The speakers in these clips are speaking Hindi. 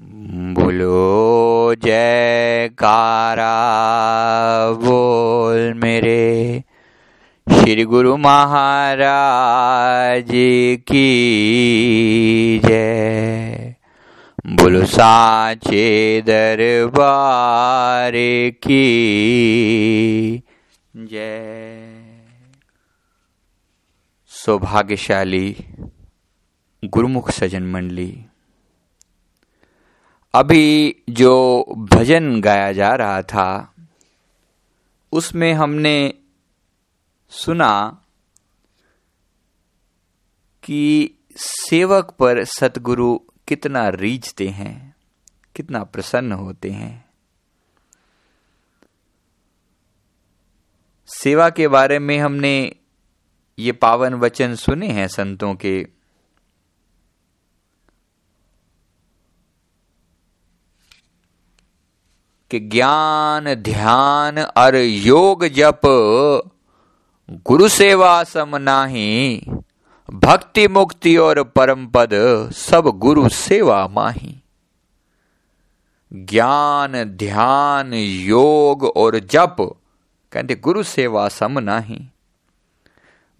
बोलो, जयकारा, बोल मेरे। श्री गुरु महाराज की जय। बोलो, साचे दरबार की जय। सौभाग्यशाली, गुरुमुख सजन मंडली। अभी जो भजन गाया जा रहा था, उसमें हमने सुना कि सेवक पर सतगुरु कितना रीझते हैं, कितना प्रसन्न होते हैं। सेवा के बारे में हमने ये पावन वचन सुने हैं संतों के कि ज्ञान, ध्यान और योग जप गुरु सेवा सम नाही, भक्ति मुक्ति और परम पद सब गुरु सेवा माही। ज्ञान, ध्यान, योग और जप कहते गुरु सेवा सम नाही,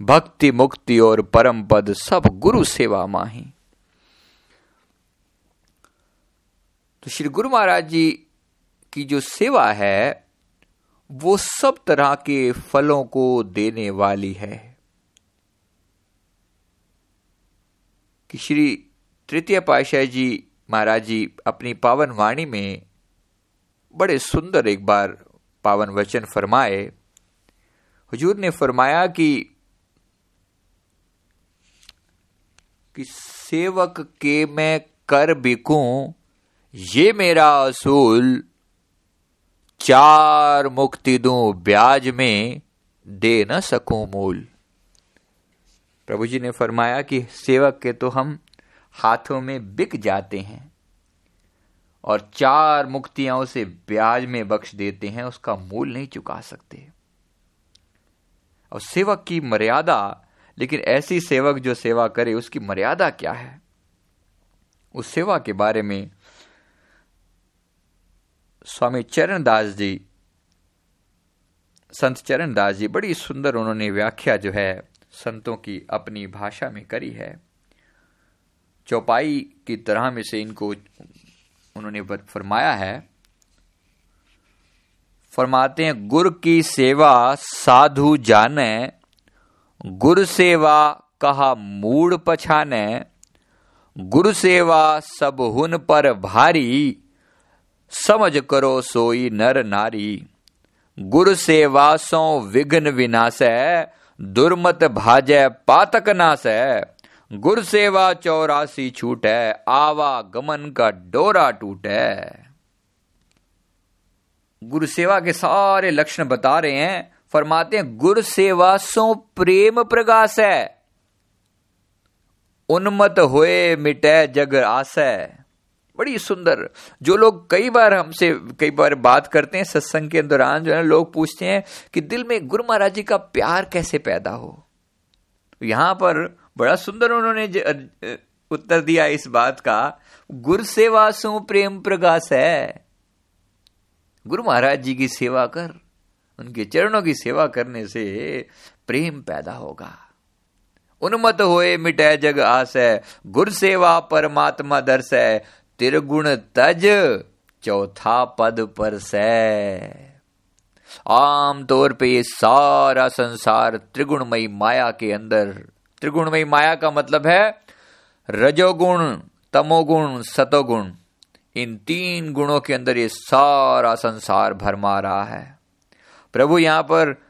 भक्ति मुक्ति और परम पद सब गुरु सेवा माही। तो श्री गुरु महाराज जी की जो सेवा है, वो सब तरह के फलों को देने वाली है। कि श्री तृतीय पाशाह जी महाराज जी अपनी पावन वाणी में बड़े सुंदर एक बार पावन वचन फरमाए। हुजूर ने फरमाया कि कि सेवक के मैं कर बिकूं, ये मेरा असूल चार मुक्ति दूँ ब्याज में, दे न सकूँ मूल। प्रभु जी ने फरमाया कि सेवक के तो हम हाथों में बिक जाते हैं और चार मुक्तियाँ उसे ब्याज में बख्श देते हैं, उसका मूल नहीं चुका सकते। और सेवक की मर्यादा, लेकिन ऐसी सेवक जो सेवा करे, उसकी मर्यादा क्या है? उस सेवा के बारे में स्वामी चरणदास जी, संत चरणदास जी, बड़ी सुंदर उन्होंने व्याख्या जो है संतों की अपनी भाषा में करी है। चौपाई की तरह में से इनको उन्होंने फरमाया है। फरमाते हैं, गुर की सेवा साधु जाने, गुरु सेवा कहा मूड पछाने, गुरु सेवा सब हुन पर भारी। समझ करो सोई नर नारी। गुरु सो विघ्न विनाश है दुर्मत भाजय पातक नाश। है गुरु सेवा चौरासी छूट है आवा गमन का डोरा टूट। है गुरु सेवा के सारे लक्षण बता रहे हैं, फरमाते हैं, गुरु सेवा सो प्रेम प्रकाश है उन्मत हुए मिटे जग आशय बड़ी सुंदर। जो लोग कई बार हमसे, कई बार बात करते हैं, सत्संग के दौरान जो है लोग पूछते हैं कि दिल में गुरु महाराज जी का प्यार कैसे पैदा हो? तो यहाँ पर बड़ा सुंदर उन्होंने उत्तर दिया इस बात का, गुरु सेवा सु प्रेम प्रकाश है गुरु महाराज जी की सेवा कर, उनके चरणों की सेवा करने से प्रेम पैदा होगा। उन्मत होए मिटे जग आस है गुरु सेवा परमात्मा दर्श है त्रिगुण तज चौथा पद पर से। आम तौर पे ये सारा संसार त्रिगुणमयी माया के अंदर, त्रिगुणमयी माया का मतलब है रजोगुण, तमोगुण, सतोगुण। इन तीन गुणों के अंदर ये सारा संसार भरमा रहा है। प्रभु यहाँ पर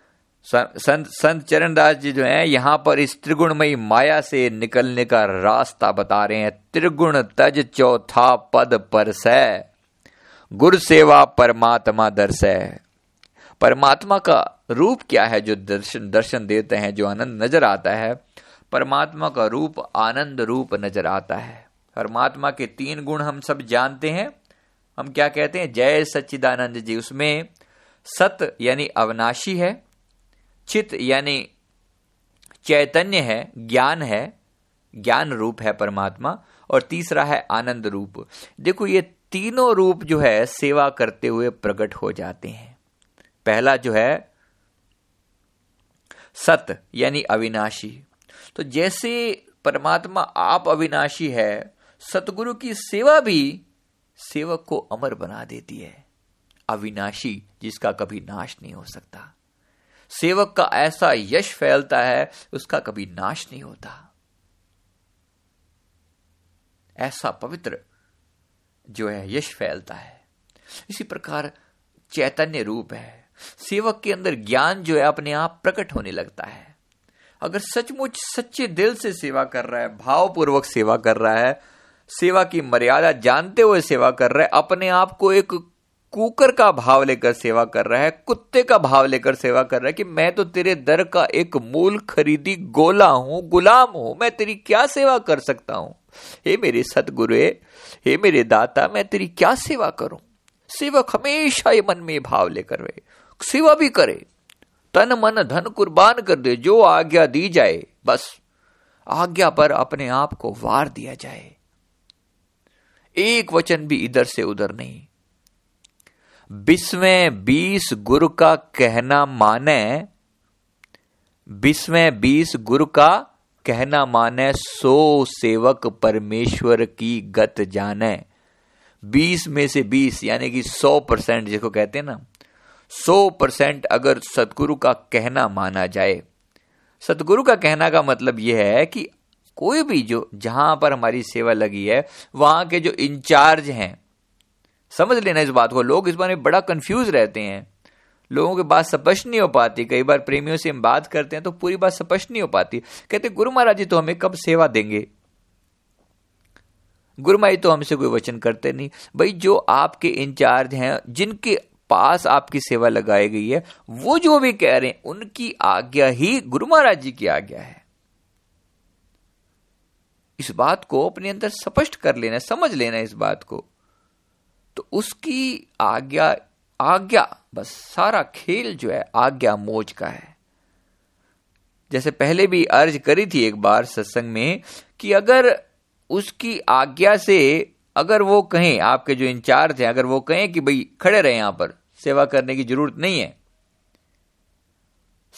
संत संत चरणदास जी जो हैं, यहाँ पर इस त्रिगुणमयी माया से निकलने का रास्ता बता रहे हैं। त्रिगुण तज चौथा पद पर से। गुरु सेवा परमात्मा दर्श। है परमात्मा का रूप क्या है जो दर्शन दर्शन देते हैं, जो आनंद नज़र आता है? परमात्मा का रूप आनंद रूप नज़र आता है। परमात्मा के तीन गुण हम सब जानते हैं। हम क्या कहते हैं? जय सच्चिदानंद जी, उसमें सत यानी अविनाशी है चित यानी चैतन्य है, ज्ञान है, ज्ञान रूप है परमात्मा, और तीसरा है आनंद रूप। देखो, ये तीनों रूप जो है सेवा करते हुए प्रकट हो जाते हैं। पहला जो है सत, यानी अविनाशी। तो जैसे परमात्मा आप अविनाशी है, सतगुरु की सेवा भी सेवक को अमर बना देती है। अविनाशी जिसका कभी नाश नहीं हो सकता। सेवक का ऐसा यश फैलता है, उसका कभी नाश नहीं होता। ऐसा पवित्र जो है, यश फैलता है। इसी प्रकार चैतन्य रूप है। सेवक के अंदर ज्ञान जो है, अपने आप प्रकट होने लगता है। अगर सचमुच सच्चे दिल से सेवा कर रहा है, भावपूर्वक सेवा कर रहा है, सेवा की मर्यादा जानते हुए सेवा कर रहा है, अपने आप को एक कुकर का भाव लेकर सेवा कर रहा है, कुत्ते का भाव लेकर सेवा कर रहा है कि मैं तो तेरे दर का एक मूल खरीदी गोला हूँ, गुलाम हूँ, मैं तेरी क्या सेवा कर सकता हूँ? हे मेरे सतगुरु हे मेरे दाता, मैं तेरी क्या सेवा करूँ? सेवक हमेशा ये मन में भाव लेकर वे सेवा भी करे। तन मन धन कुर्बान कर दे, जो आज्ञा दी जाए, बस। आज्ञा पर अपने आप को वार दिया जाए। एक वचन भी इधर से उधर नहीं। बीसवें बीस गुरु का कहना माने, बीसवें बीस गुरु का कहना माने, सो सेवक परमेश्वर की गत जाने। बीस में से बीस, यानी कि सौ परसेंट जिसको कहते हैं ना, सौ परसेंट अगर सतगुरु का कहना माना जाए। सतगुरु का कहना का मतलब यह है कि कोई भी जो, जहाँ पर हमारी सेवा लगी है, वहाँ के जो इंचार्ज हैं समझ लेना इस बात को। लोग इस बारे में बड़ा कंफ्यूज रहते हैं। लोगों की बात स्पष्ट नहीं हो पाती। कई बार प्रेमियों से हम बात करते हैं तो पूरी बात स्पष्ट नहीं हो पाती। कहते, गुरु महाराज जी तो हमें कब सेवा देंगे? गुरु महाराज तो हमसे कोई वचन करते नहीं। भाई, जो आपके इंचार्ज हैं, जिनके पास आपकी सेवा लगाई गई है, वो जो भी कह रहे हैं, उनकी आज्ञा ही गुरु महाराज जी की आज्ञा है। इस बात को अपने अंदर स्पष्ट कर लेना समझ लेना इस बात को। तो उसकी आज्ञा आज्ञा, बस सारा खेल जो है, आज्ञा मोज का है। जैसे पहले भी अर्ज़ करी थी एक बार सत्संग में कि अगर उसकी आज्ञा से अगर वो कहें, आपके जो इंचार्ज हैं, अगर वो कहें कि भाई खड़े रहे यहाँ पर, सेवा करने की ज़रूरत नहीं है,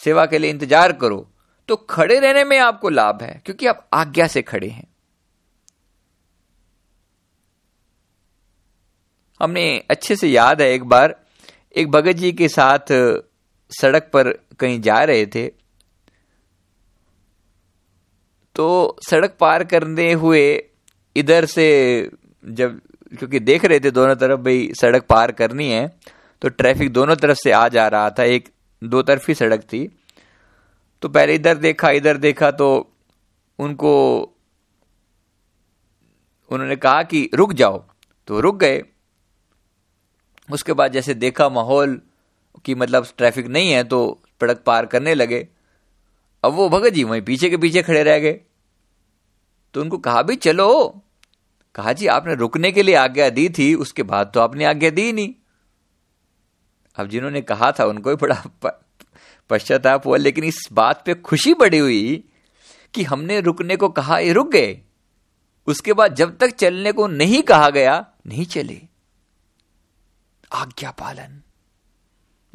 सेवा के लिए इंतज़ार करो तो खड़े रहने में आपको लाभ है, क्योंकि आप आज्ञा से खड़े हैं। हमने अच्छे से याद है एक बार, एक भगत जी के साथ सड़क पर कहीं जा रहे थे। तो सड़क पार करने हुए इधर से जब, क्योंकि देख रहे थे दोनों तरफ़, भाई, सड़क पार करनी है। तो ट्रैफ़िक दोनों तरफ़ से आ जा रहा था, एक दो तरफी सड़क थी। तो पहले इधर देखा इधर देखा तो उनको, उन्होंने कहा कि, रुक जाओ। तो रुक गए। उसके बाद जैसे देखा माहौल कि मतलब ट्रैफ़िक नहीं है तो सड़क पार करने लगे। अब वो भगत जी वहीं पीछे के पीछे खड़े रह गए। तो उनको कहा भी चलो। कहा, जी, आपने रुकने के लिए आज्ञा दी थी, उसके बाद तो आपने आज्ञा दी नहीं। अब जिन्होंने कहा था, उनको भी बड़ा पश्चाताप हुआ, लेकिन इस बात पे खुशी बड़ी हुई कि हमने रुकने को कहा, ये रुक गए। उसके बाद जब तक चलने को नहीं कहा गया, नहीं चले। आज्ञा पालन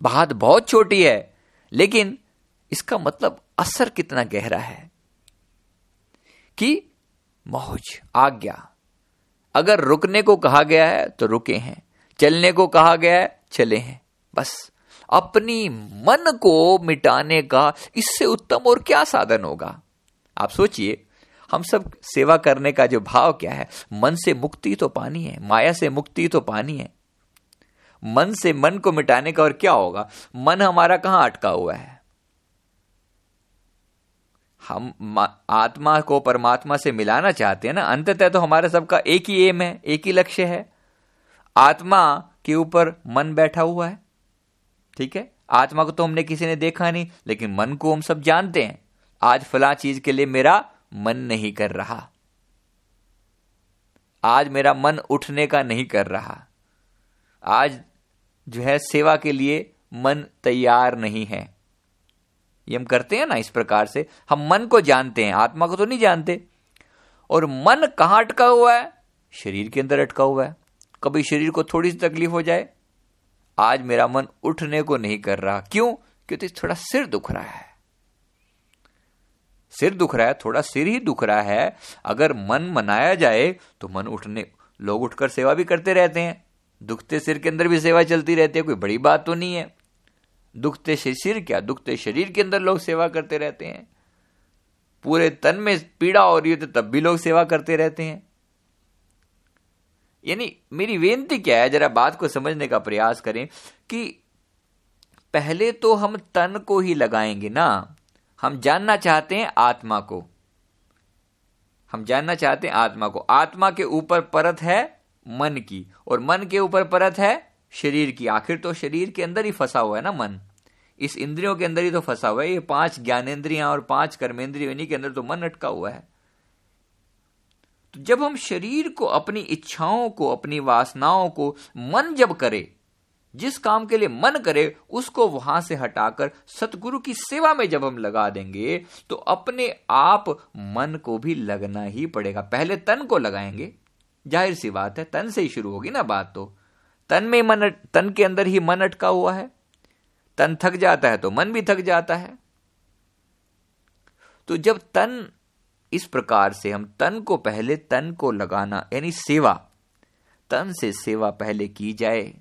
बात बहुत छोटी है, लेकिन इसका मतलब असर कितना गहरा है कि मौज, आज्ञा। अगर रुकने को कहा गया है तो रुके हैं। चलने को कहा गया है, चले हैं। बस, अपनी मन को मिटाने का इससे उत्तम और क्या साधन होगा? आप सोचिए, हम सब सेवा करने का जो भाव क्या है? मन से मुक्ति तो पानी है, माया से मुक्ति तो पानी है। मन से मन को मिटाने का और क्या होगा? मन हमारा कहाँ अटका हुआ है? हम आत्मा को परमात्मा से मिलाना चाहते हैं ना? अंततः तो हमारे सबका एक ही एम है, एक ही लक्ष्य है। आत्मा के ऊपर मन बैठा हुआ है। ठीक है? आत्मा को तो हमने किसी ने देखा नहीं, लेकिन मन को हम सब जानते हैं। आज फला चीज़ के लिए मेरा मन नहीं कर रहा। आज मेरा मन उठने का नहीं कर रहा। आज जो है सेवा के लिए मन तैयार नहीं है। ये हम करते हैं ना इस प्रकार से। हम मन को जानते हैं, आत्मा को तो नहीं जानते। और मन कहाँ अटका हुआ है? शरीर के अंदर अटका हुआ है। कभी शरीर को थोड़ी सी तकलीफ़ हो जाए, आज मेरा मन उठने को नहीं कर रहा। क्यों? क्योंकि थोड़ा सिर दुख रहा है। सिर दुख रहा है, थोड़ा सिर ही दुख रहा है। अगर मन मनाया जाए तो मन उठने, लोग उठकर सेवा भी करते रहते हैं। दुखते सिर के अंदर भी सेवा चलती रहती है, कोई बड़ी बात तो नहीं है। दुखते सिर क्या? दुखते शरीर के अंदर लोग सेवा करते रहते हैं। पूरे तन में पीड़ा हो रही है, तब भी लोग सेवा करते रहते हैं। यानी मेरी बेनती क्या है, जरा बात को समझने का प्रयास करें कि पहले तो हम तन को ही लगाएँगे ना। हम जानना चाहते हैं आत्मा को। हम जानना चाहते हैं आत्मा को। आत्मा के ऊपर परत है मन की। और मन के ऊपर परत है शरीर की। आखिर तो शरीर के अंदर ही फंसा हुआ है ना मन। इस इंद्रियों के अंदर ही तो फंसा हुआ है। ये पाँच ज्ञानेन्द्रियाँ और पाँच कर्मेंद्रिय, इन्हीं के अंदर तो मन अटका हुआ है। तो जब हम शरीर को, अपनी इच्छाओं को, अपनी वासनाओं को मन जब करे, जिस काम के लिए मन करे, उसको वहाँ से हटाकर सतगुरु की सेवा में जब हम लगा देंगे तो अपने आप मन को भी लगना ही पड़ेगा। पहले तन को लगाएँगे ज़ाहिर सी बात है, तन से ही शुरू होगी ना बात तो। तन में मन, तन के अंदर ही मन अटका हुआ है। तन थक जाता है तो मन भी थक जाता है। तो जब तन, इस प्रकार से हम तन को पहले तन को लगाना, यानी सेवा, तन से सेवा पहले की जाए,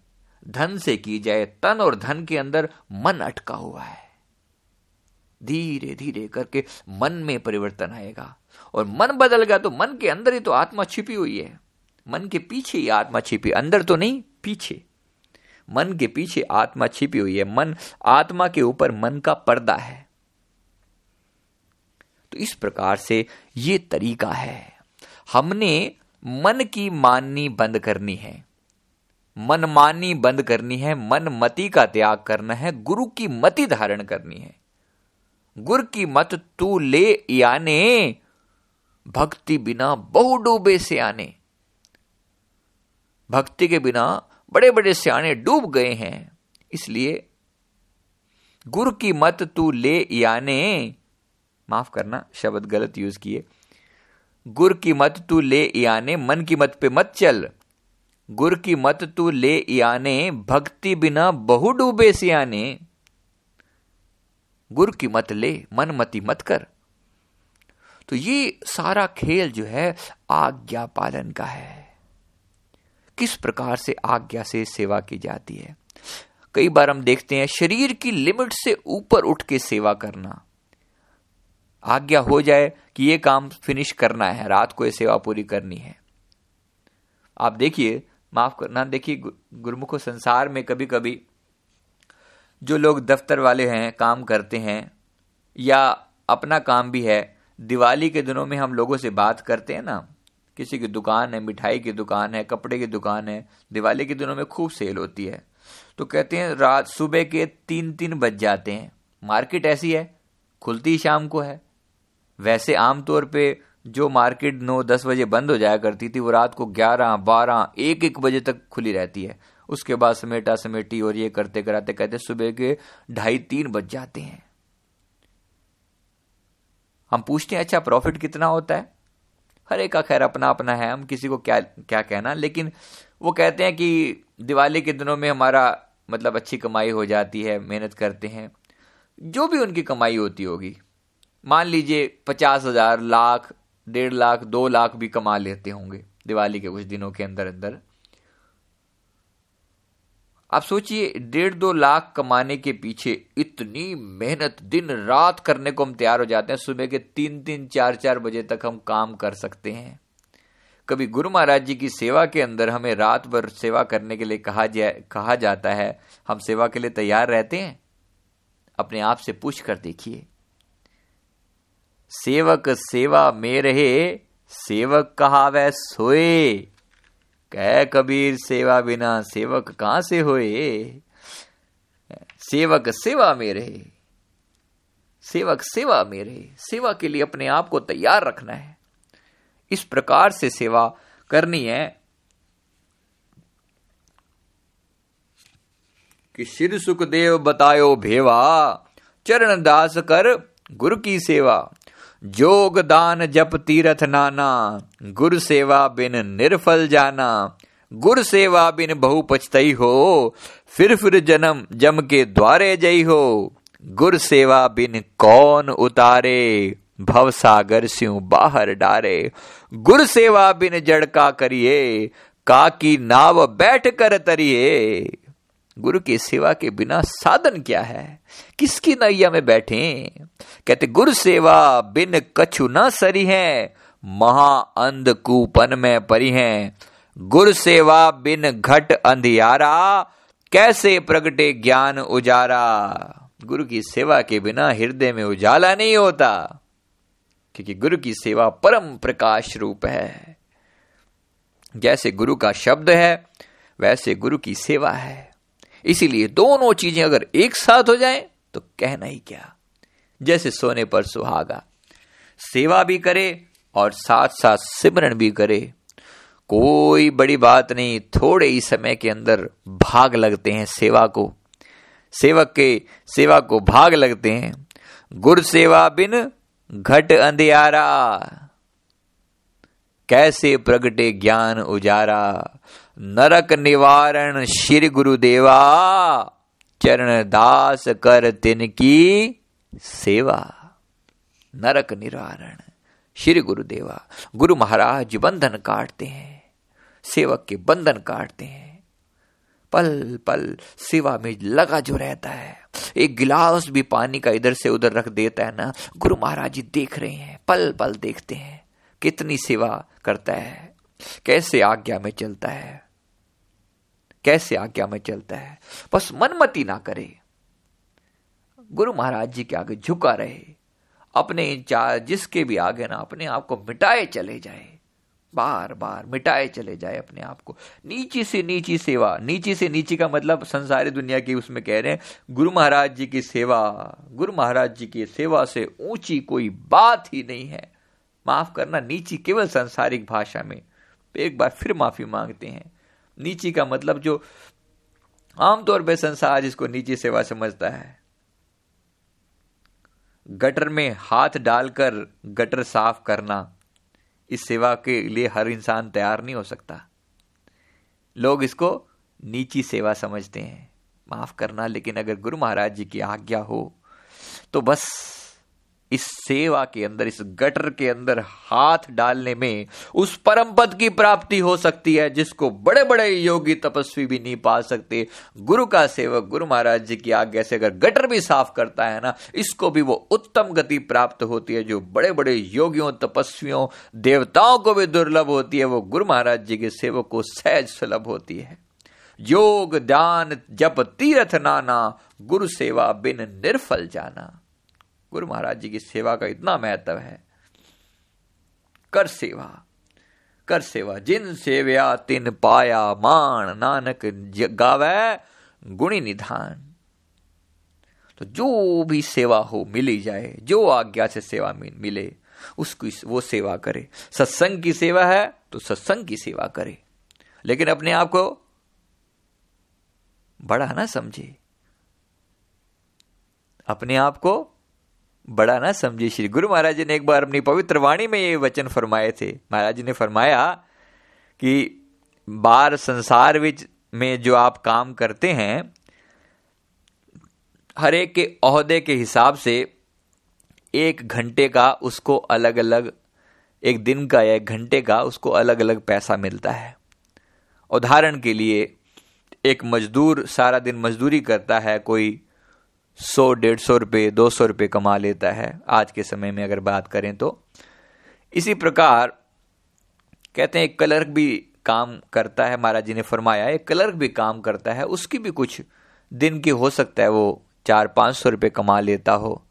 धन से की जाए, तन और धन के अंदर मन अटका हुआ है। धीरे धीरे करके मन में परिवर्तन आएगा। और मन बदल गया तो मन के अंदर ही तो आत्मा छिपी हुई है। मन के पीछे ही आत्मा छिपी, अंदर तो नहीं, पीछे। मन के पीछे आत्मा छिपी हुई है। मन, आत्मा के ऊपर मन का पर्दा है। तो इस प्रकार से ये तरीका है। हमने मन की माननी बंद करनी है। मनमानी बंद करनी है, मन मति का त्याग करना है, गुरु की मति धारण करनी है। गुरु की मत तू ले, याने। भक्ति बिना बहु डूबे से आने। भक्ति के बिना बड़े बड़े सियाने डूब गए हैं। इसलिए, गुर की मत तू ले याने, माफ़ करना, शब्द गलत यूज़ किए। गुर की मत तू ले याने, मन की मत पे मत चल। गुर की मत तू ले याने, भक्ति बिना बहु डूबे सियाने। गुर की मत ले, मन मति मत कर। तो ये सारा खेल जो है, आज्ञा पालन का है। किस प्रकार से आज्ञा से सेवा की जाती है? कई बार हम देखते हैं, शरीर की लिमिट से ऊपर उठ के सेवा करना। आज्ञा हो जाए कि ये काम फिनिश करना है, रात को ये सेवा पूरी करनी है। आप देखिए, माफ़ करना, देखिए गुरुमुख, संसार में कभी कभी जो लोग दफ्तर वाले हैं, काम करते हैं, या अपना काम भी है, दिवाली के दिनों में हम लोगों से बात करते हैं ना किसी की दुकान है, मिठाई की दुकान है, कपड़े की दुकान है, दिवाली के दिनों में खूब सेल होती है। तो कहते हैं, रात सुबह के तीन तीन बज जाते हैं। मार्केट ऐसी है, खुलती शाम को है। वैसे आमतौर पे जो मार्केट नौ दस बजे बंद हो जाया करती थी, वो रात को ग्यारह, बारह, एक एक बजे तक खुली रहती है। उसके बाद समेटा समेटी और ये करते कराते कहते सुबह के ढाई तीन बज जाते हैं। हम पूछते हैं अच्छा प्रॉफिट कितना होता है? हर एक का खैर अपना अपना है, हम किसी को क्या क्या कहना। लेकिन वो कहते हैं कि दिवाली के दिनों में हमारा मतलब अच्छी कमाई हो जाती है, मेहनत करते हैं। जो भी उनकी कमाई होती होगी, मान लीजिए पचास हज़ार, लाख, डेढ़ लाख, दो लाख भी कमा लेते होंगे दिवाली के कुछ दिनों के अंदर अंदर आप सोचिए, डेढ़ दो लाख कमाने के पीछे इतनी मेहनत दिन रात करने को हम तैयार हो जाते हैं, सुबह के तीन तीन चार चार बजे तक हम काम कर सकते हैं। कभी गुरु महाराज जी की सेवा के अंदर हमें रात भर सेवा करने के लिए कहा जाए, कहा जाता है, हम सेवा के लिए तैयार रहते हैं? अपने आप से पूछ कर देखिए। सेवक सेवा में रहे, सेवक कहा वह सोए। कह कबीर सेवा बिना सेवक कहाँ से होए? सेवक सेवा में रहे सेवक सेवा में रहे सेवा के लिए अपने आप को तैयार रखना है। इस प्रकार से सेवा करनी है कि श्री सुखदेव बतायो भेवा, चरण दास कर गुरु की सेवा। जोग दान जप तीरथ नाना, गुर सेवा बिन निर्फल जाना। गुर सेवा बिन बहु पछतई हो, फिर फिर जन्म जम के द्वारे जई हो। गुर सेवा बिन कौन उतारे, भव सागर स्यू बाहर डारे। गुर सेवा बिन करिए, का की नाव बैठ कर तरिए। गुरु की सेवा के बिना साधन क्या है? किसकी नैया में बैठे? कहते गुरु सेवा बिन कछु न सरी है, महा अंध कूपन में परी है। गुरु सेवा बिन घट अंधियारा, कैसे प्रगटे ज्ञान उजारा? गुरु की सेवा के बिना हृदय में उजाला नहीं होता, क्योंकि गुरु की सेवा परम प्रकाश रूप है। जैसे गुरु का शब्द है, वैसे गुरु की सेवा है। इसीलिए दोनों चीज़ें अगर एक साथ हो जाएँ तो कहना ही क्या? जैसे सोने पर सुहागा। सेवा भी करे और साथ साथ सिमरण भी करे। कोई बड़ी बात नहीं, थोड़े ही समय के अंदर भाग लगते हैं सेवा को। सेवक के, सेवा को भाग लगते हैं। गुर सेवा बिन घट अंधियारा। कैसे प्रगटे ज्ञान उजारा। नरक निवारण श्री गुरुदेवा। चरण दास कर तिनकी सेवा, नरक निवारण श्री गुरुदेवा, गुरु महाराज बंधन काटते हैं, सेवक के बंधन काटते हैं। पल पल सेवा में लगा जो रहता है, एक गिलास भी पानी का इधर से उधर रख देता है ना, गुरु महाराज जी देख रहे हैं, पल पल देखते हैं, कितनी सेवा करता है, कैसे आज्ञा में चलता है, कैसे आज्ञा में चलता है, बस मनमति ना करे। गुरु महाराज जी के आगे झुका रहे, अपने इंचार्ज जिसके भी आगे ना, अपने आप को मिटाए चले जाए। बार बार मिटाए चले जाए अपने आप को। नीची से नीची सेवा, नीची से नीची का मतलब संसारी दुनिया की उसमें कह रहे हैं, गुरु महाराज जी की सेवा, गुरु महाराज जी की सेवा से ऊँची कोई बात ही नहीं है। माफ़ करना, नीची केवल संसारिक भाषा में, एक बार फिर माफ़ी मांगते हैं। नीची का मतलब जो आमतौर पर संसार जिसको नीची सेवा समझता है गटर में हाथ डालकर गटर साफ़ करना इस सेवा के लिए हर इंसान तैयार नहीं हो सकता। लोग इसको नीची सेवा समझते हैं। माफ़ करना, लेकिन अगर गुरु महाराज जी की आज्ञा हो तो बस इस सेवा के अंदर, इस गटर के अंदर हाथ डालने में उस परम पद की प्राप्ति हो सकती है, जिसको बड़े बड़े योगी तपस्वी भी नहीं पा सकते। गुरु का सेवक, गुरु महाराज जी की आज्ञा से अगर गटर भी साफ़ करता है ना, इसको भी वो उत्तम गति प्राप्त होती है, जो बड़े बड़े योगियों, तपस्वियों, देवताओं को भी दुर्लभ होती है, वो गुरु महाराज जी के सेवक को सहज सुलभ होती है। योग ध्यान जप, तीर्थ, नाना, गुरु सेवा बिन निर्फल जाना। गुरु महाराज जी की सेवा का इतना महत्व है। कर सेवा कर सेवा। जिन सेव्या तिन पाया मान, नानक गावे गुणी निधान। तो जो भी सेवा हो, मिली जाए, जो आज्ञा से सेवा मिले उसकी वो सेवा करे। सत्संग की सेवा है तो सत्संग की सेवा करे। लेकिन अपने आप को बड़ा ना समझे। अपने आप को बड़ा ना समझे श्री गुरु महाराज जी ने एक बार अपनी पवित्र वाणी में ये वचन फरमाए थे। महाराज जी ने फरमाया कि बार संसार विच में जो आप काम करते हैं, हर एक के अहदे के हिसाब से एक घंटे का उसको अलग अलग एक दिन का या एक घंटे का उसको अलग अलग पैसा मिलता है। उदाहरण के लिए, एक मजदूर सारा दिन मजदूरी करता है, कोई सौ, डेढ़ सौ रुपये, दो सौ रुपये कमा लेता है। आज के समय में अगर बात करें तो। इसी प्रकार कहते हैं, एक क्लर्क भी काम करता है, महाराज जी ने फरमाया, एक क्लर्क भी काम करता है, उसकी भी कुछ दिन की हो सकता है, वो चार, पाँच सौ रुपये कमा लेता हो।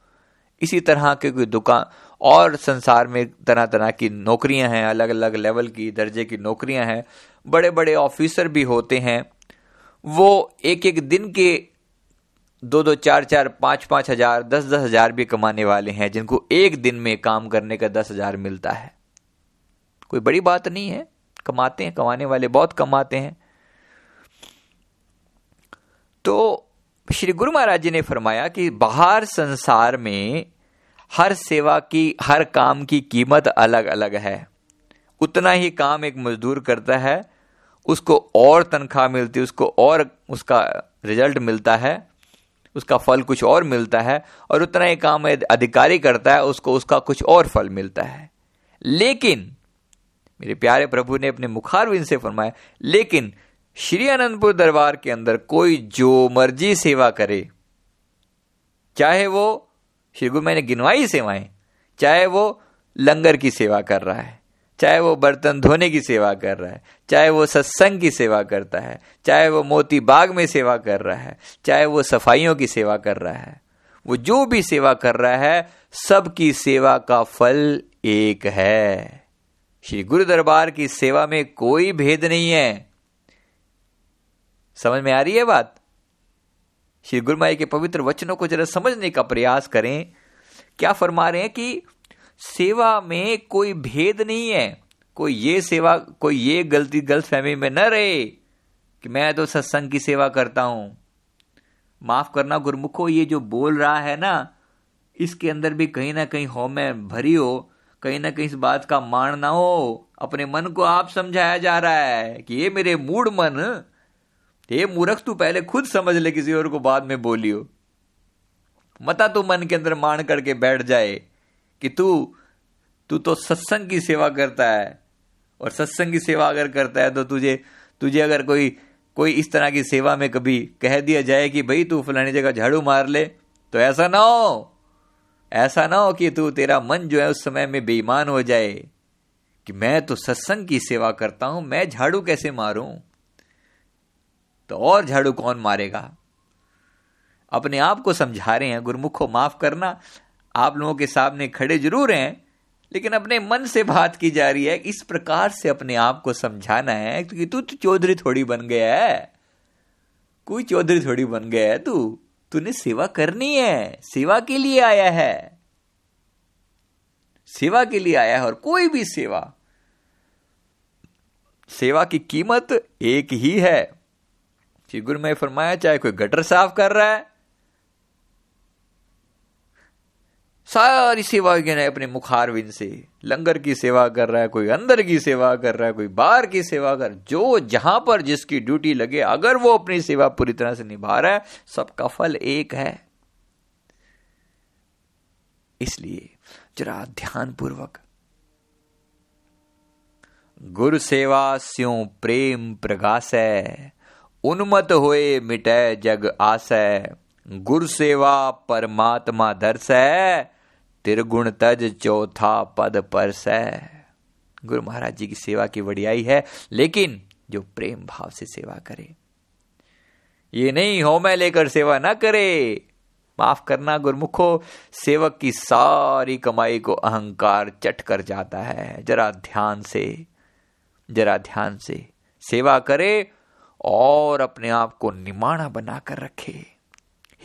इसी तरह के कोई दुकान, और संसार में तरह तरह की नौकरियाँ हैं अलग अलग लेवल की, दर्जे की नौकरियाँ हैं बड़े बड़े ऑफिसर भी होते हैं। वो एक एक दिन के दो दो चार चार पाँच पाँच हज़ार, दस दस हज़ार भी कमाने वाले हैं, जिनको एक दिन में काम करने का दस हज़ार मिलता है। कोई बड़ी बात नहीं है। कमाते हैं, कमाने वाले बहुत कमाते हैं। तो श्री गुरु महाराज जी ने फरमाया कि बाहर संसार में हर सेवा की, हर काम की कीमत अलग अलग है। उतना ही काम एक मजदूर करता है, उसको और तनख्वाह मिलती है, उसको और उसका रिज़ल्ट मिलता है। उसका फल कुछ और मिलता है और उतना ही काम अधिकारी करता है, उसको उसका कुछ और फल मिलता है। लेकिन, मेरे प्यारे प्रभु ने अपने मुखारविंद से फरमाया, लेकिन श्री अनंतपुर दरबार के अंदर कोई जो मर्ज़ी सेवा करे, चाहे वो श्री गुरु मैंने गिनवाई सेवाएँ, चाहे वो लंगर की सेवा कर रहा है चाहे वो बर्तन धोने की सेवा कर रहा है, चाहे वो सत्संग की सेवा करता है, चाहे वो मोती बाग में सेवा कर रहा है, चाहे वो सफाइयों की सेवा कर रहा है, वो जो भी सेवा कर रहा है, सबकी सेवा का फल एक है। श्री गुरु दरबार की सेवा में कोई भेद नहीं है। समझ में आ रही है बात? श्री गुरु माई के पवित्र वचनों को जरा समझने का प्रयास करें। क्या फरमा रहे हैं कि सेवा में कोई भेद नहीं है। कोई ये सेवा, कोई ये गलती गलत फहमी में न रहे कि मैं तो सत्संग की सेवा करता हूँ। माफ़ करना गुरमुखो, ये जो बोल रहा है ना, इसके अंदर भी कहीं ना कहीं हो में भरी हो, कहीं ना कहीं इस बात का मान ना हो। अपने मन को आप समझाया जा रहा है कि ये मेरे मूड मन, ये मूर्ख तू पहले खुद समझ ले, किसी और को बाद में बोलियो। मता तू मन के अंदर मान करके बैठ जाए। कि तू तू तो सत्संग की सेवा करता है। और सत्संग की सेवा अगर करता है तो तुझे तुझे अगर कोई कोई इस तरह की सेवा में कभी कह दिया जाए कि भाई तू फलानी जगह झाड़ू मार ले तो ऐसा ना हो। ऐसा ना हो कि तू, तेरा मन जो है उस समय में बेईमान हो जाए कि मैं तो सत्संग की सेवा करता हूँ, मैं झाड़ू कैसे मारूं? तो और झाड़ू कौन मारेगा? अपने आप को समझा रहे हैं, गुरमुखो, माफ़ करना। आप लोगों के सामने खड़े ज़रूर हैं, लेकिन अपने मन से बात की जा रही है, इस प्रकार से अपने आप को समझाना है क्योंकि तू तो चौधरी थोड़ी बन गया है। कोई चौधरी थोड़ी बन गया है तू? तूने सेवा करनी है, सेवा के लिए आया है। सेवा के लिए आया है और कोई भी सेवा। सेवा की कीमत एक ही है। श्री गुरु में फरमाया, चाहे कोई गटर साफ़ कर रहा है सारी सेवा है अपने मुखारविंद से। लंगर की सेवा कर रहा है, कोई अंदर की सेवा कर रहा है, कोई बाहर की सेवा कर। जो जहाँ पर जिसकी ड्यूटी लगे, अगर वो अपनी सेवा पूरी तरह से निभा रहा है, सबका फल एक है। इसलिए जरा ध्यान पूर्वक गुरु सेवा स्यों प्रेम प्रगास उन्मत होए मिटे जग आसै। गुरु सेवा परमात्मा दर्श है त्रिगुण तज चौथा पद पर से। गुरु महाराज जी की सेवा की वडियाई है, लेकिन जो प्रेम भाव से सेवा करे। ये नहीं हो मैं लेकर सेवा ना करे। माफ़ करना गुरमुखो, सेवक की सारी कमाई को अहंकार चट कर जाता है। जरा ध्यान से, जरा ध्यान से सेवा करे और अपने आप को निमाणा बनाकर रखे।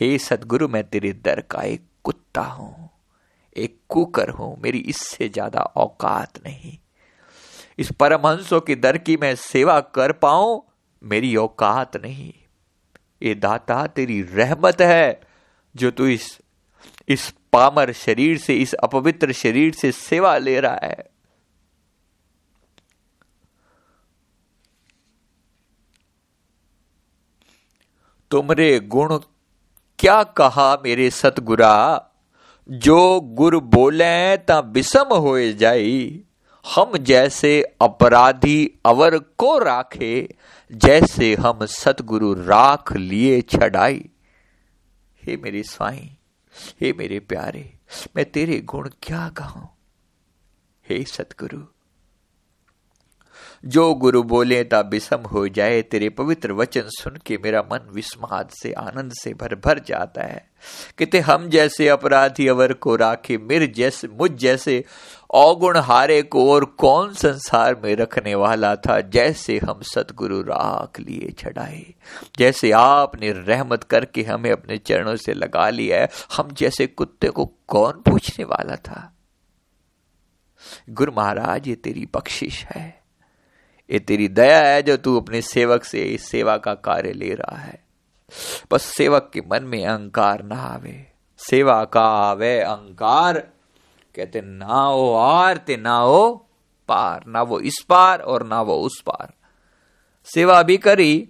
हे सदगुरु, मैं तेरे दर का एक कुत्ता हूँ। एक कुकर हूँ, मेरी इससे ज़्यादा औकात नहीं। इस परमहंसों की दर की मैं सेवा कर पाऊँ, मेरी औकात नहीं। ये दाता, तेरी रहमत है जो तू इस इस पामर शरीर से, इस अपवित्र शरीर से सेवा ले रहा है। तुमरे गुण क्या कहा मेरे सतगुरा? जो गुर बोले, ता विषम हो जाई। हम जैसे अपराधी अवर को राखे, जैसे हम सतगुरु राख लिए छड़ाई। हे मेरे स्वाई, हे मेरे प्यारे, मैं तेरे गुण क्या कहूँ? हे सतगुरु जो गुरु बोले ता बिसम हो जाए तेरे पवित्र वचन सुन के मेरा मन विस्माद से, आनंद से भर भर जाता है। किते हम जैसे अपराधी अवर को राखे, मेरे जैसे, मुझ जैसे अवगुण हारे को और कौन संसार में रखने वाला था, जैसे हम सतगुरु राख लिए छड़ाए। जैसे आपने रहमत करके हमें अपने चरणों से लगा लिया है, हम जैसे कुत्ते को कौन पूछने वाला था? गुरु महाराज, ये तेरी बख्शिश है। ये तेरी दया है जो तू अपने सेवक से इस सेवा का कार्य ले रहा है। बस सेवक के मन में अहंकार ना आवे। सेवा का आवे अहंकार। कहते, ना हो आर ते ना हो पार, ना वो इस पार और ना वो उस पार। सेवा भी करी,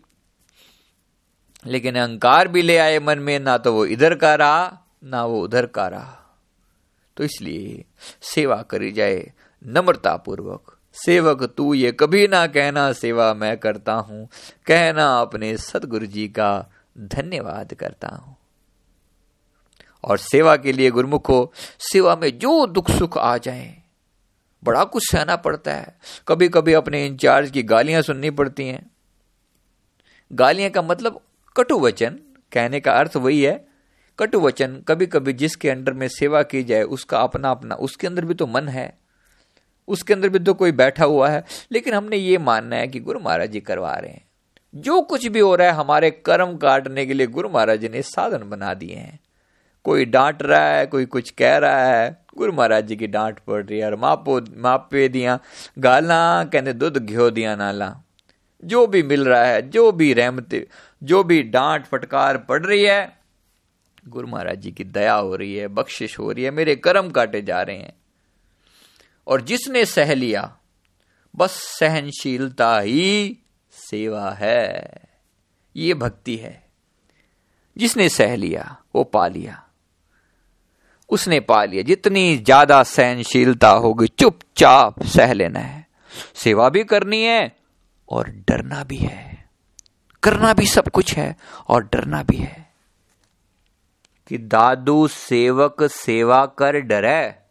लेकिन अहंकार भी ले आए मन में, ना तो वो इधर का रहा, ना वो उधर का रहा। तो इसलिए सेवा करी जाए नम्रता पूर्वक सेवक, तू ये कभी ना कहना सेवा मैं करता हूँ। कहना अपने सदगुरु जी का धन्यवाद करता हूँ। और सेवा के लिए गुरुमुख हो, सेवा में जो दुख सुख आ जाए, बड़ा कुछ सहना पड़ता है। कभी कभी अपने इंचार्ज की गालियाँ सुननी पड़ती हैं। गालियाँ का मतलब कटु वचन, कहने का अर्थ वही है। कटु वचन कभी कभी जिसके अंडर में सेवा की जाए, उसका अपना अपना उसके अंदर भी तो मन है। उसके अंदर भी तो कोई बैठा हुआ है। लेकिन हमने ये मानना है कि गुरु महाराज जी करवा रहे हैं। जो कुछ भी हो रहा है, हमारे कर्म काटने के लिए गुरु महाराज जी ने साधन बना दिए हैं। कोई डांट रहा है, कोई कुछ कह रहा है, गुरु महाराज जी की डांट पड़ रही है और मापो, मापे दिया, गाला कहते दुध घ्यो दिया नाला। जो भी मिल रहा है, जो भी रहमते, जो भी डांट फटकार पड़ रही है, गुरु महाराज जी की दया हो रही है, बख्शिश हो रही है, मेरे कर्म काटे जा रहे हैं। और जिसने सह लिया, बस सहनशीलता ही सेवा है। ये भक्ति है। जिसने सह लिया, वो पा लिया। उसने पा लिया। जितनी ज़्यादा सहनशीलता होगी, चुपचाप सह लेना है। सेवा भी करनी है और डरना भी है। करना भी सब कुछ है और डरना भी है। कि दादू सेवक सेवा कर डरे।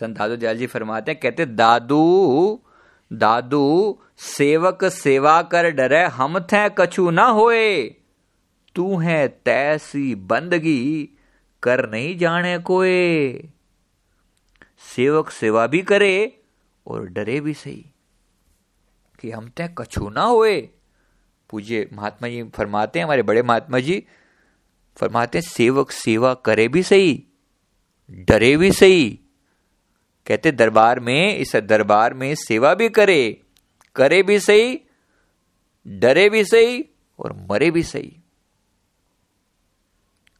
संत दादू दयाल जी फरमाते हैं, कहते, दादू दादू, सेवक सेवा कर डरे, हम थे कछु ना होए। तू है तैसी बंदगी कर नहीं जाने कोए। सेवक सेवा भी करे और डरे भी सही। कि हम तय कछु ना होए। पूज्य महात्मा जी फरमाते हैं, हमारे बड़े महात्मा जी फरमाते हैं, सेवक सेवा करे भी सही, डरे भी सही कहते, दरबार में, इस दरबार में सेवा भी करे करे भी सही, डरे भी सही और मरे भी सही।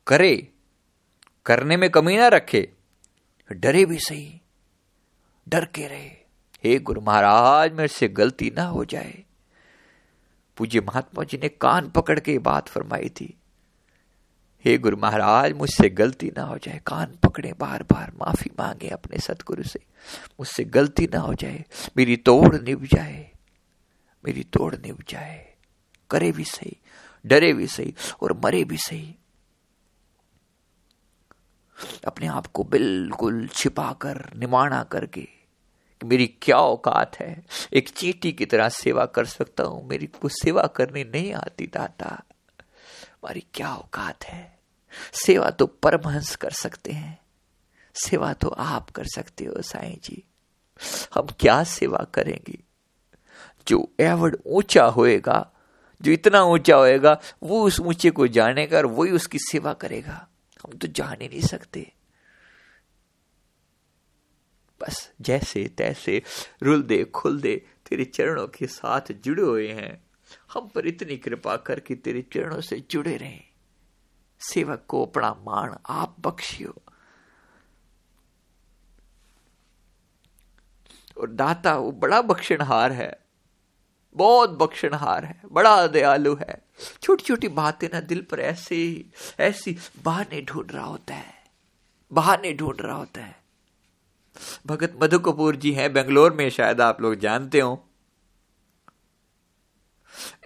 करे, करने में कमी ना रखे, डरे भी सही, डर के रहे। हे गुरु महाराज, मेरे से गलती ना हो जाए। पूज्य महात्मा जी ने कान पकड़ के बात फरमाई थी। हे गुरु महाराज, मुझसे गलती ना हो जाए। कान पकड़े बार बार माफ़ी मांगे अपने सतगुरु से। मुझसे गलती ना हो जाए। मेरी तोड़ निभ जाए। मेरी तोड़ निभ जाए। करे भी सही, डरे भी सही और मरे भी सही। अपने आप को बिल्कुल छिपा कर निमाणा करके कि मेरी क्या औकात है। एक चीटी की तरह सेवा कर सकता हूँ। मेरी को सेवा करनी नहीं आती, दाता। हमारी क्या औकात है? सेवा तो परमहंस कर सकते हैं। सेवा तो आप कर सकते हो, साईं जी। हम क्या सेवा करेंगे? जो एवड ऊँचा होएगा, जो इतना ऊँचा होएगा, वो उस ऊँचे को जानेगा और वही उसकी सेवा करेगा। हम तो जान ही नहीं सकते। बस जैसे तैसे रुल दे, खुल दे, तेरे चरणों के साथ जुड़े हुए हैं। हम पर इतनी कृपा करके तेरे चरणों से जुड़े रहे। सेवक को अपना मान आप बख्शियो। और दाता, वो बड़ा बख्शनहार है। बहुत बख्शनहार है, बड़ा दयालु है। छोटी छोटी बातें ना दिल पर ऐसे, ऐसी बहाने ढूंढ रहा होता है, बहाने ढूंढ रहा होता है। भगत मधु कपूर जी हैं, बेंगलोर में, शायद आप लोग जानते हो।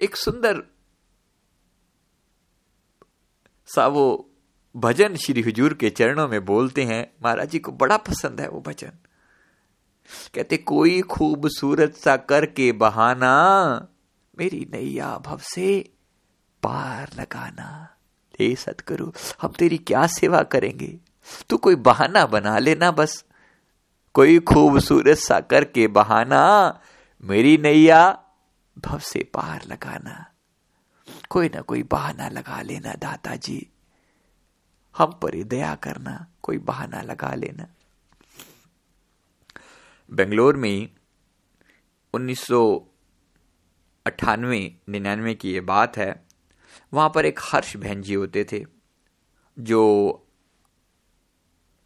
एक सुंदर सा वो भजन श्री हुजूर के चरणों में बोलते हैं, महाराज जी को बड़ा पसंद है वो भजन। कहते, कोई खूबसूरत सा करके बहाना, मेरी नैया भव से पार लगाना। हे सतगुरु, हम तेरी क्या सेवा करेंगे? तू कोई बहाना बना लेना बस। कोई खूबसूरत सा करके बहाना, मेरी नैया भव से पार लगाना। कोई ना कोई बहाना लगा लेना दाता जी हम पर दया करना, कोई बहाना लगा लेना। बेंगलोर में उन्नीस सौ अट्ठानवे, निन्यानवे की ये बात है, वहाँ पर एक हर्ष बहन जी होते थे, जो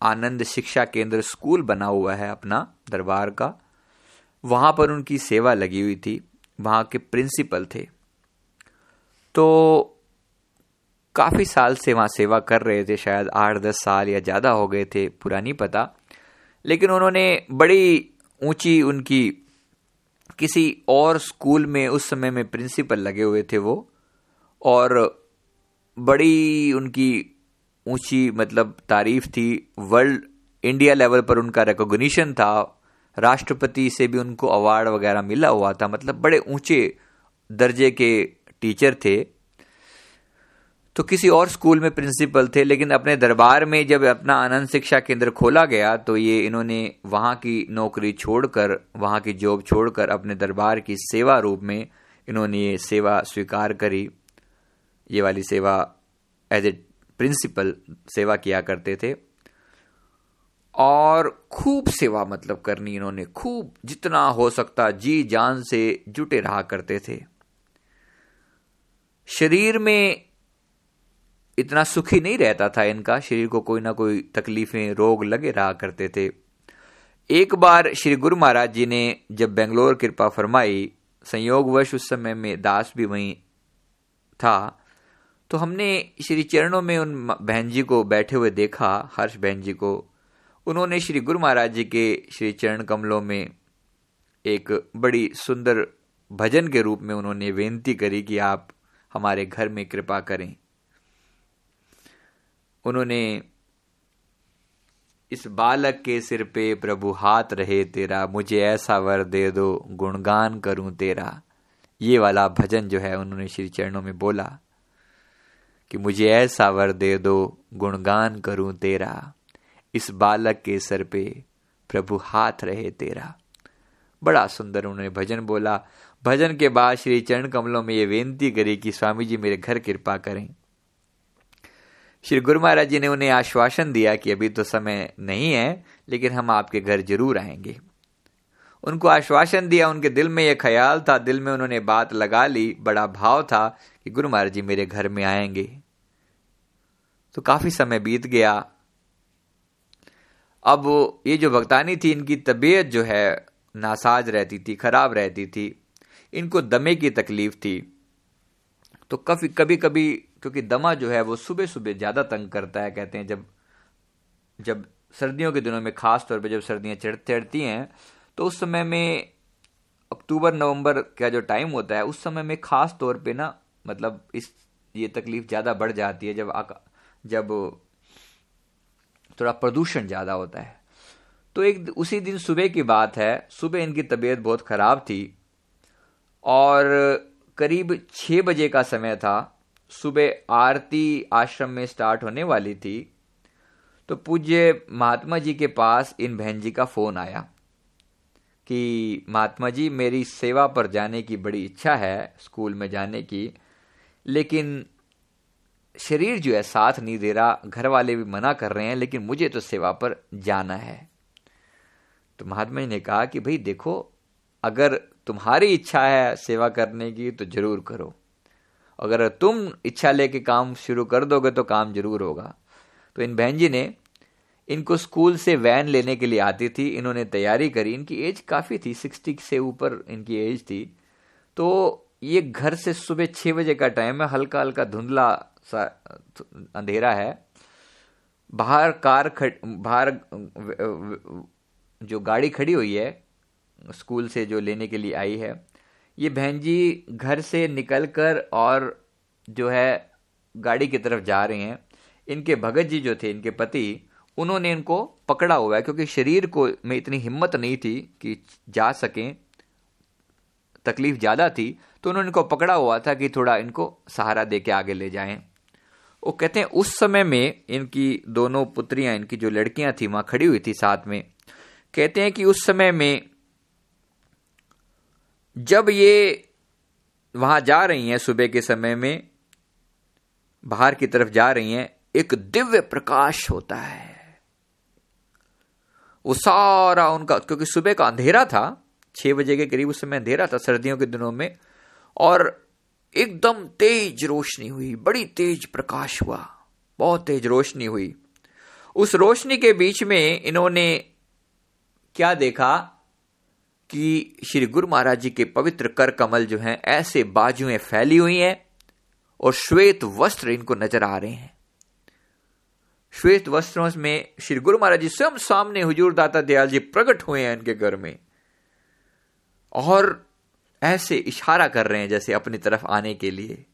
आनंद शिक्षा केंद्र स्कूल बना हुआ है अपना दरबार का। वहाँ पर उनकी सेवा लगी हुई थी, वहाँ के प्रिंसिपल थे। तो काफ़ी साल से वहाँ सेवा कर रहे थे, शायद आठ, दस साल या ज़्यादा हो गए थे, पूरा नहीं पता। लेकिन उन्होंने बड़ी ऊँची उनकी किसी और स्कूल में उस समय में प्रिंसिपल लगे हुए थे वो, और बड़ी उनकी ऊँची मतलब तारीफ़ थी। वर्ल्ड, इंडिया लेवल पर उनका रिकॉग्निशन था। राष्ट्रपति से भी उनको अवार्ड वगैरह मिला हुआ था। मतलब बड़े ऊँचे दर्जे के टीचर थे तो किसी और स्कूल में प्रिंसिपल थे, लेकिन अपने दरबार में जब अपना आनंद शिक्षा केंद्र खोला गया तो ये इन्होंने वहाँ की नौकरी छोड़कर, वहाँ की जॉब छोड़कर अपने दरबार की सेवा रूप में इन्होंने ये सेवा स्वीकार करी। ये वाली सेवा एज ए प्रिंसिपल सेवा किया करते थे। और खूब सेवा मतलब करनी इन्होंने, खूब जितना हो सकता जी जान से जुटे रहा करते थे। शरीर में इतना सुखी नहीं रहता था इनका, शरीर को कोई ना कोई तकलीफें रोग लगे रहा करते थे। एक बार श्री गुरु महाराज जी ने जब बेंगलोर कृपा फरमाई संयोगवश उस समय में दास भी वहीं था तो हमने श्री चरणों में उन बहन जी को बैठे हुए देखा, हर्ष बहन जी को। उन्होंने श्री गुरु महाराज जी के श्री चरण कमलों में एक बड़ी सुंदर भजन के रूप में उन्होंने बेनती करी कि आप हमारे घर में कृपा करें। उन्होंने इस बालक के सिर पे प्रभु हाथ रहे, तेरा, मुझे ऐसा वर दे दो, गुणगान करूँ तेरा। ये वाला भजन जो है, उन्होंने श्री चरणों में बोला कि मुझे ऐसा वर दे दो, गुणगान करूँ तेरा। इस बालक के सर पे प्रभु हाथ रहे, तेरा। बड़ा सुंदर उन्होंने भजन बोला। भजन के बाद श्री चरण कमलों में ये बेनती करी कि स्वामी जी मेरे घर कृपा करें। श्री गुरु महाराज जी ने उन्हें आश्वासन दिया कि अभी तो समय नहीं है, लेकिन हम आपके घर ज़रूर आएँगे। उनको आश्वासन दिया, उनके दिल में यह ख्याल था, दिल में उन्होंने बात लगा ली, बड़ा भाव था कि गुरु महाराज जी मेरे घर में आएँगे। तो काफ़ी समय बीत गया। अब ये जो भक्तानी थी, इनकी तबीयत जो है नासाज रहती थी, खराब रहती थी। इनको दमे की तकलीफ़ थी। तो कभी कभी कभी, क्योंकि दमा जो है वो सुबह सुबह ज़्यादा तंग करता है, कहते हैं, जब जब सर्दियों के दिनों में खास तौर पे जब सर्दियाँ चढ़, चढ़ती हैं तो उस समय में अक्टूबर, नवंबर का जो टाइम होता है, उस समय में खास तौर पे ना मतलब इस, ये तकलीफ़ ज़्यादा बढ़ जाती है जब जब थोड़ा प्रदूषण ज़्यादा होता है। तो एक उसी दिन सुबह की बात है, सुबह इनकी तबीयत बहुत ख़राब थी और करीब छह बजे का समय था, सुबह आरती आश्रम में स्टार्ट होने वाली थी तो पूज्य महात्मा जी के पास इन बहन जी का फ़ोन आया कि महात्मा जी, मेरी सेवा पर जाने की बड़ी इच्छा है स्कूल में जाने की, लेकिन शरीर जो है, साथ नहीं दे रहा घर वाले भी मना कर रहे हैं, लेकिन मुझे तो सेवा पर जाना है। तो महात्मा जी ने कहा कि, भाई देखो, अगर तुम्हारी इच्छा है सेवा करने की तो ज़रूर करो। अगर तुम इच्छा लेके काम शुरू कर दोगे तो काम ज़रूर होगा। तो इन बहन जी ने इनको स्कूल से वैन लेने के लिए आती थी। इन्होंने तैयारी करी। इनकी एज काफ़ी थी, सिक्सटी से ऊपर इनकी एज थी। तो ये घर से सुबह छः बजे का टाइम है। हल्का हल्का धुंधला सा, अंधेरा है। बाहर कार खड़, बाहर जो गाड़ी खड़ी हुई है स्कूल से जो लेने के लिए आई है। ये बहन जी घर से निकलकर और जो है गाड़ी की तरफ़ जा रहे हैं। इनके भगत जी जो थे, इनके पति, उन्होंने इनको पकड़ा हुआ है क्योंकि शरीर को में इतनी हिम्मत नहीं थी कि जा सकें, तकलीफ़ ज़्यादा थी तो उन्होंने इनको पकड़ा हुआ था कि थोड़ा इनको सहारा दे के आगे ले जाएँ। वो कहते हैं, उस समय में इनकी दोनों पुत्रियाँ, इनकी जो लड़कियाँ थी, वहाँ खड़ी हुई थी साथ में। कहते हैं कि उस समय में जब ये वहाँ जा रही हैं, सुबह के समय में, बाहर की तरफ़ जा रही हैं, एक दिव्य प्रकाश होता है। वो सारा उनका, क्योंकि सुबह का अंधेरा था, छह बजे के करीब उस समय अंधेरा था सर्दियों के दिनों में, और एकदम तेज रोशनी हुई, बड़ी तेज प्रकाश हुआ, बहुत तेज रोशनी हुई। उस रोशनी के बीच में इन्होंने क्या देखा? कि श्री गुरु महाराज जी के पवित्र कर कमल जो हैं, ऐसे बाजुएँ फैली हुई हैं और श्वेत वस्त्र इनको नज़र आ रहे हैं। श्वेत वस्त्रों में श्री गुरु महाराज जी स्वयं सामने हुजूर दाता दयाल जी प्रकट हुए हैं इनके घर में और ऐसे इशारा कर रहे हैं जैसे अपनी तरफ़ आने के लिए।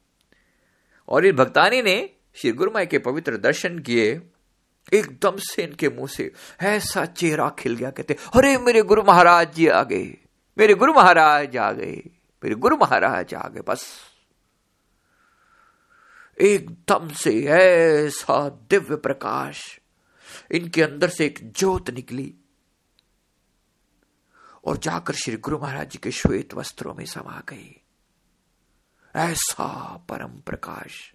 और इन भक्तानी ने श्री गुरु माई के पवित्र दर्शन किए एकदम से इनके मुँह से ऐसा चेहरा खिल गया, कहते, अरे, मेरे गुरु महाराज जी आ गए, मेरे गुरु महाराज आ गए, मेरे गुरु महाराज आ गए, बस। एकदम से ऐसा दिव्य प्रकाश इनके अंदर से एक ज्योत निकली और जाकर श्री गुरु महाराज जी के श्वेत वस्त्रों में समा गई। ऐसा परम प्रकाश।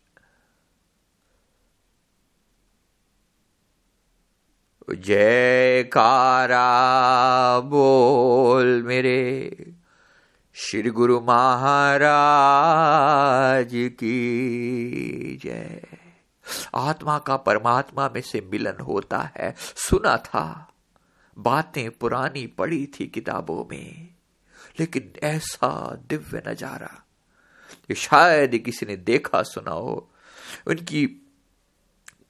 जयकारा बोल मेरे। श्री गुरु महाराज की जय। आत्मा का परमात्मा में से मिलन होता है। सुना था। बातें पुरानी पड़ी थी किताबों में। लेकिन ऐसा दिव्य नज़ारा। शायद किसी ने देखा, सुना हो। उनकी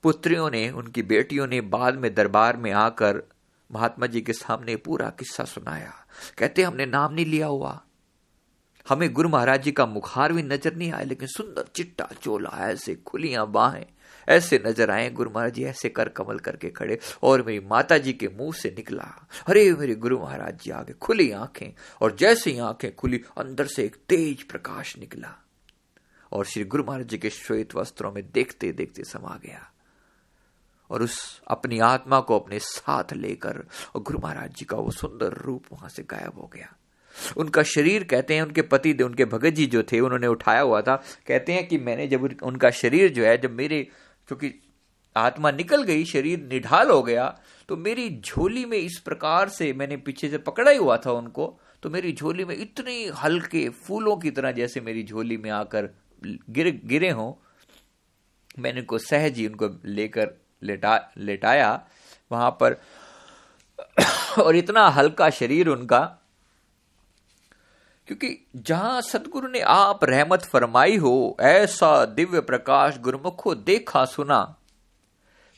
पुत्रियों ने, उनकी बेटियों ने बाद में दरबार में आकर महात्मा जी के सामने पूरा किस्सा सुनाया। कहते, हमने नाम नहीं लिया हुआ। हमें गुरु महाराज जी का मुखार भी नज़र नहीं आया, लेकिन सुंदर चिट्टा चोला, ऐसे खुलियाँ बाहें, ऐसे नज़र आए, गुरु महाराज जी ऐसे कर कमल करके खड़े, और मेरी माता जी के मुँह से निकला। अरे, मेरे गुरु महाराज जी आगे खुली आँखें, और जैसे ही आँखें खुली, अंदर से एक तेज प्रकाश निकला, और श्री गुरु महाराज जी के श्वेत वस्त्रों में देखते देखते समा गया। और उस अपनी आत्मा को अपने साथ लेकर, और गुरु महाराज जी का वो सुंदर रूप वहाँ से गायब हो गया। उनका शरीर कहते हैं, उनके पति उनके भगत जी जो थे, उन्होंने उठाया हुआ था। कहते हैं कि मैंने जब उनका शरीर जो है, जब मेरे क्योंकि आत्मा निकल गई, शरीर निढाल हो गया तो मेरी झोली में इस प्रकार से मैंने पीछे से पकड़ा ही हुआ था उनको तो मेरी झोली में इतने हल्के फूलों की तरह जैसे मेरी झोली में आकर गिर, गिरे हों, मैंने उनको सहज ही उनको लेकर लेटा, लेटाया वहाँ पर। और इतना हल्का शरीर उनका, क्योंकि जहाँ सदगुरु ने आप रहमत फरमाई हो, ऐसा दिव्य प्रकाश गुरुमुखो देखा, सुना।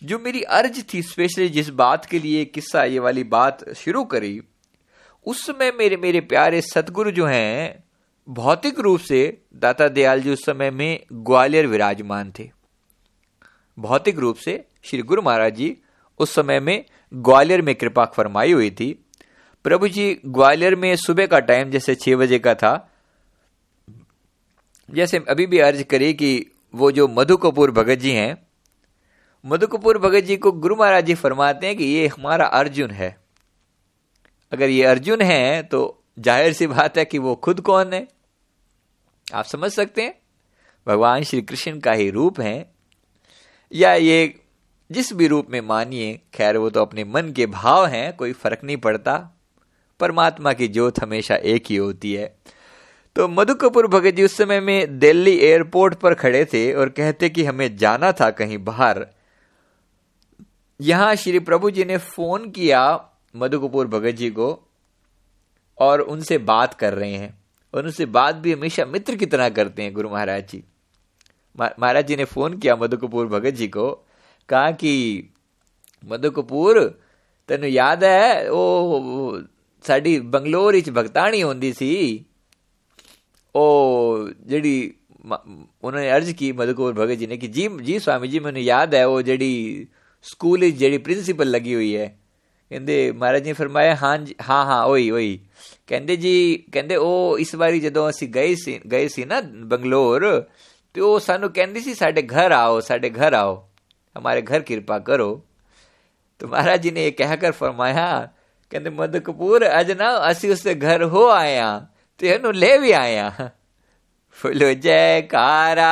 जो मेरी अर्ज़ थी, स्पेशली जिस बात के लिए किस्सा ये वाली बात शुरू करी, उस समय मेरे मेरे प्यारे सतगुरु जो हैं, भौतिक रूप से दाता दयाल जी उस समय में ग्वालियर विराजमान थे। भौतिक रूप से श्री गुरु महाराज जी उस समय में ग्वालियर में कृपा फरमाई हुई थी। प्रभु जी, ग्वालियर में सुबह का टाइम जैसे छह बजे का था। जैसे अभी भी अर्ज़ करी कि वो जो मधु कपूर भगत जी हैं मधु कपूर भगत जी को गुरु महाराज जी फरमाते हैं कि ये हमारा अर्जुन है। अगर ये अर्जुन है तो ज़ाहिर सी बात है कि वो खुद कौन है? आप समझ सकते हैं। भगवान श्री कृष्ण का ही रूप है। या ये जिस भी रूप में मानिए, खैर वो तो अपने मन के भाव हैं, कोई फ़र्क नहीं पड़ता। परमात्मा की ज्योत हमेशा एक ही होती है। तो मधु कपूर भगत जी उस समय में दिल्ली एयरपोर्ट पर खड़े थे और कहते कि हमें जाना था कहीं बाहर। यहाँ श्री प्रभु जी ने फ़ोन किया मधु कपूर भगत जी को और उनसे बात कर रहे हैं। और उनसे बात भी हमेशा मित्र की तरह करते हैं, गुरु महाराज जी। महाराज जी ने फोन किया मधु कपूर भगत जी को कहा कि मधु कपूर तेन याद है वो ਸਾਡੀ ਬੰਗਲੌਰ ਵਿੱਚ ਭਗਤਾਣੀ ਹੁੰਦੀ ਸੀ ਉਹ ਜਿਹੜੀ ਉਹਨਾਂ ਨੇ ਅਰਜ਼ ਕੀ ਮਦਕੌਰ ਭਗਤ ਜੀ ਨੇ ਕਿ ਜੀ ਜੀ ਸਵਾਮੀ ਜੀ ਮੈਨੂੰ ਯਾਦ ਹੈ ਉਹ ਜਿਹੜੀ ਸਕੂਲ ਵਿੱਚ ਜਿਹੜੀ ਪ੍ਰਿੰਸੀਪਲ ਲੱਗੀ ਹੋਈ ਹੈ ਕਹਿੰਦੇ ਮਹਾਰਾਜ ਨੇ ਫਰਮਾਇਆ ਹਾਂ ਹਾਂ ਹਾਂ ਉਹੀ ਉਹੀ ਕਹਿੰਦੇ ਜੀ ਕਹਿੰਦੇ ਉਹ ਇਸ ਵਾਰੀ ਜਦੋਂ ਅਸੀਂ ਗਏ ਸੀ ਗਏ ਸੀ ਨਾ ਬੰਗਲੌਰ ਤੇ ਉਹ ਸਾਨੂੰ ਕਹਿੰਦੀ ਸੀ ਸਾਡੇ ਘਰ ਆਓ ਸਾਡੇ ਘਰ ਆਓ हमारे घर कृपा करो तो महाराज जी ने ये कहकर फरमाया ਕਹਿੰਦੇ ਮਦ ਕਪੂਰ ਅਜ ਨਾ ਅਸੀਂ ਉਸਦੇ ਘਰ ਹੋ ਆਇਆ ਤੇ ਇਹਨੂੰ ਲੈ ਵੀ ਆਇਆ ਫੁੱਲੋ ਜੈਕਾਰਾ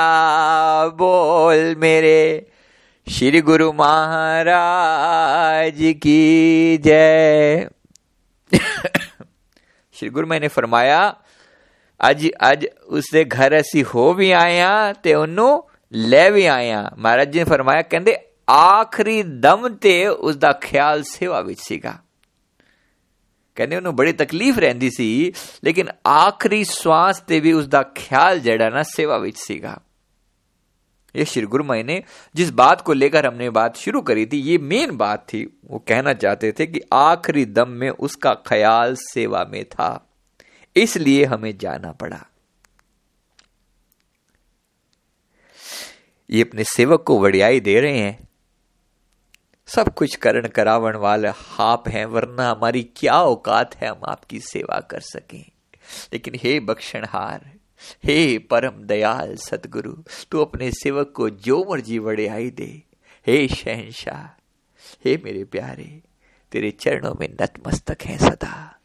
ਬੋਲ ਮੇਰੇ श्री गुरु महाराज की जय श्री गुरु मैंने फरमाया ਅੱਜ ਅੱਜ ਉਸਦੇ ਘਰ ਅਸੀਂ ਹੋ ਵੀ ਆਇਆ ਤੇ ਉਹਨੂੰ ਲੈ ਵੀ ਆਇਆ ਮਹਾਰਾਜ ਜੀ ਨੇ ਫਰਮਾਇਆ ਕਹਿੰਦੇ ਆਖਰੀ ਦਮ ਤੇ ਉਸ ਦਾ ਖਿਆਲ ਸੇਵਾ ਵਿੱਚ ਸੀਗਾ ਕਹਿੰਦੇ ਉਹਨੂੰ ਬੜੀ ਤਕਲੀਫ ਰਹਿੰਦੀ ਸੀ ਲੇਕਿਨ ਆਖਰੀ ਸਵਾਸ ਤੇ ਵੀ ਉਸ ਦਾ ਖਿਆਲ ਜਿਹੜਾ ਨਾ ਸੇਵਾ ਵਿੱਚ ਸੀਗਾ ये श्री गुरु माई ने जिस बात को लेकर हमने बात शुरू करी थी ये मेन बात थी वो कहना चाहते थे कि आखिरी दम में उसका ख्याल सेवा में था इसलिए हमें जाना पड़ा। ये अपने सेवक को वड़ियाई दे रहे हैं। सब कुछ करण करावण वाले हाप हैं, वरना हमारी क्या औकात है हम आपकी सेवा कर सकें। लेकिन हे बख्शणहार, हे परम दयाल सतगुरु, तू अपने सेवक को जो मर्ज़ी वड़ियाई दे। हे शहनशाह, हे मेरे प्यारे, तेरे चरणों में नतमस्तक है सदा।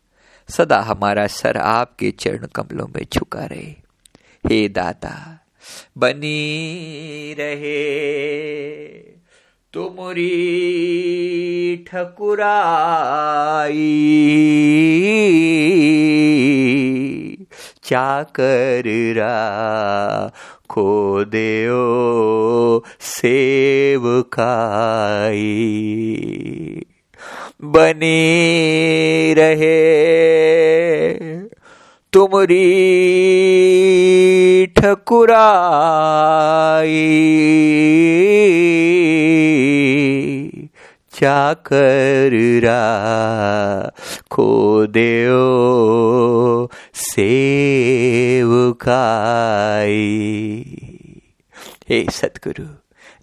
सदा हमारा सर आपके चरण कमलों में झुका रहे। हे दाता, बनी रहे। तुमरी ठकुराई। चाकर खो देओ सेवकाई। बनी रहे। तुमरी ठकुराई चाकर खो देओ सेवकाई हे सतगुरु,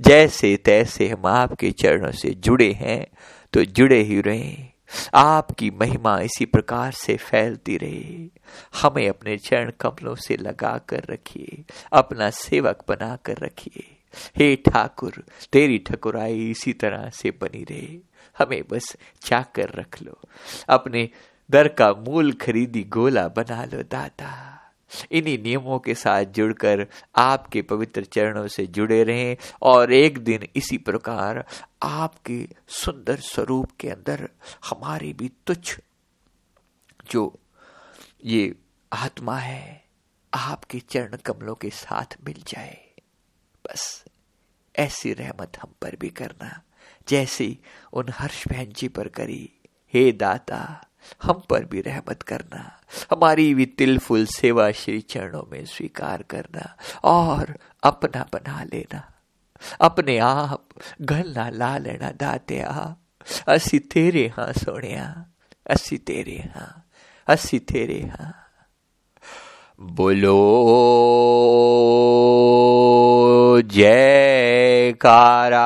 जैसे तैसे हम आपके चरणों से जुड़े हैं तो जुड़े ही रहे। आपकी महिमा इसी प्रकार से फैलती रहे। हमें अपने चरण कमलों से लगा कर रखिए, अपना सेवक बना कर रखिए। हे ठाकुर, तेरी ठकुराई इसी तरह से बनी रहे। हमें बस चाकर रख लो। अपने दर का मूल खरीदी गोला बना लो, दाता। इन्हीं नियमों के साथ जुड़कर आपके पवित्र चरणों से जुड़े रहें और एक दिन इसी प्रकार आपके सुंदर स्वरूप के अंदर हमारी भी तुच्छ जो ये आत्मा है, आपके चरण कमलों के साथ मिल जाए। बस ऐसी रहमत हम पर भी करना, जैसी उन हर्ष बहन जी पर करी। हे दाता हम पर भी रहमत करना, हमारी भी तिल फुल सेवा श्री चरणों में स्वीकार करना और अपना बना लेना। अपने आप गलना ला लेना दाते आ असी तेरे हाँ सोने असी तेरे हाँ असी तेरे हाँ। बोलो, जयकारा।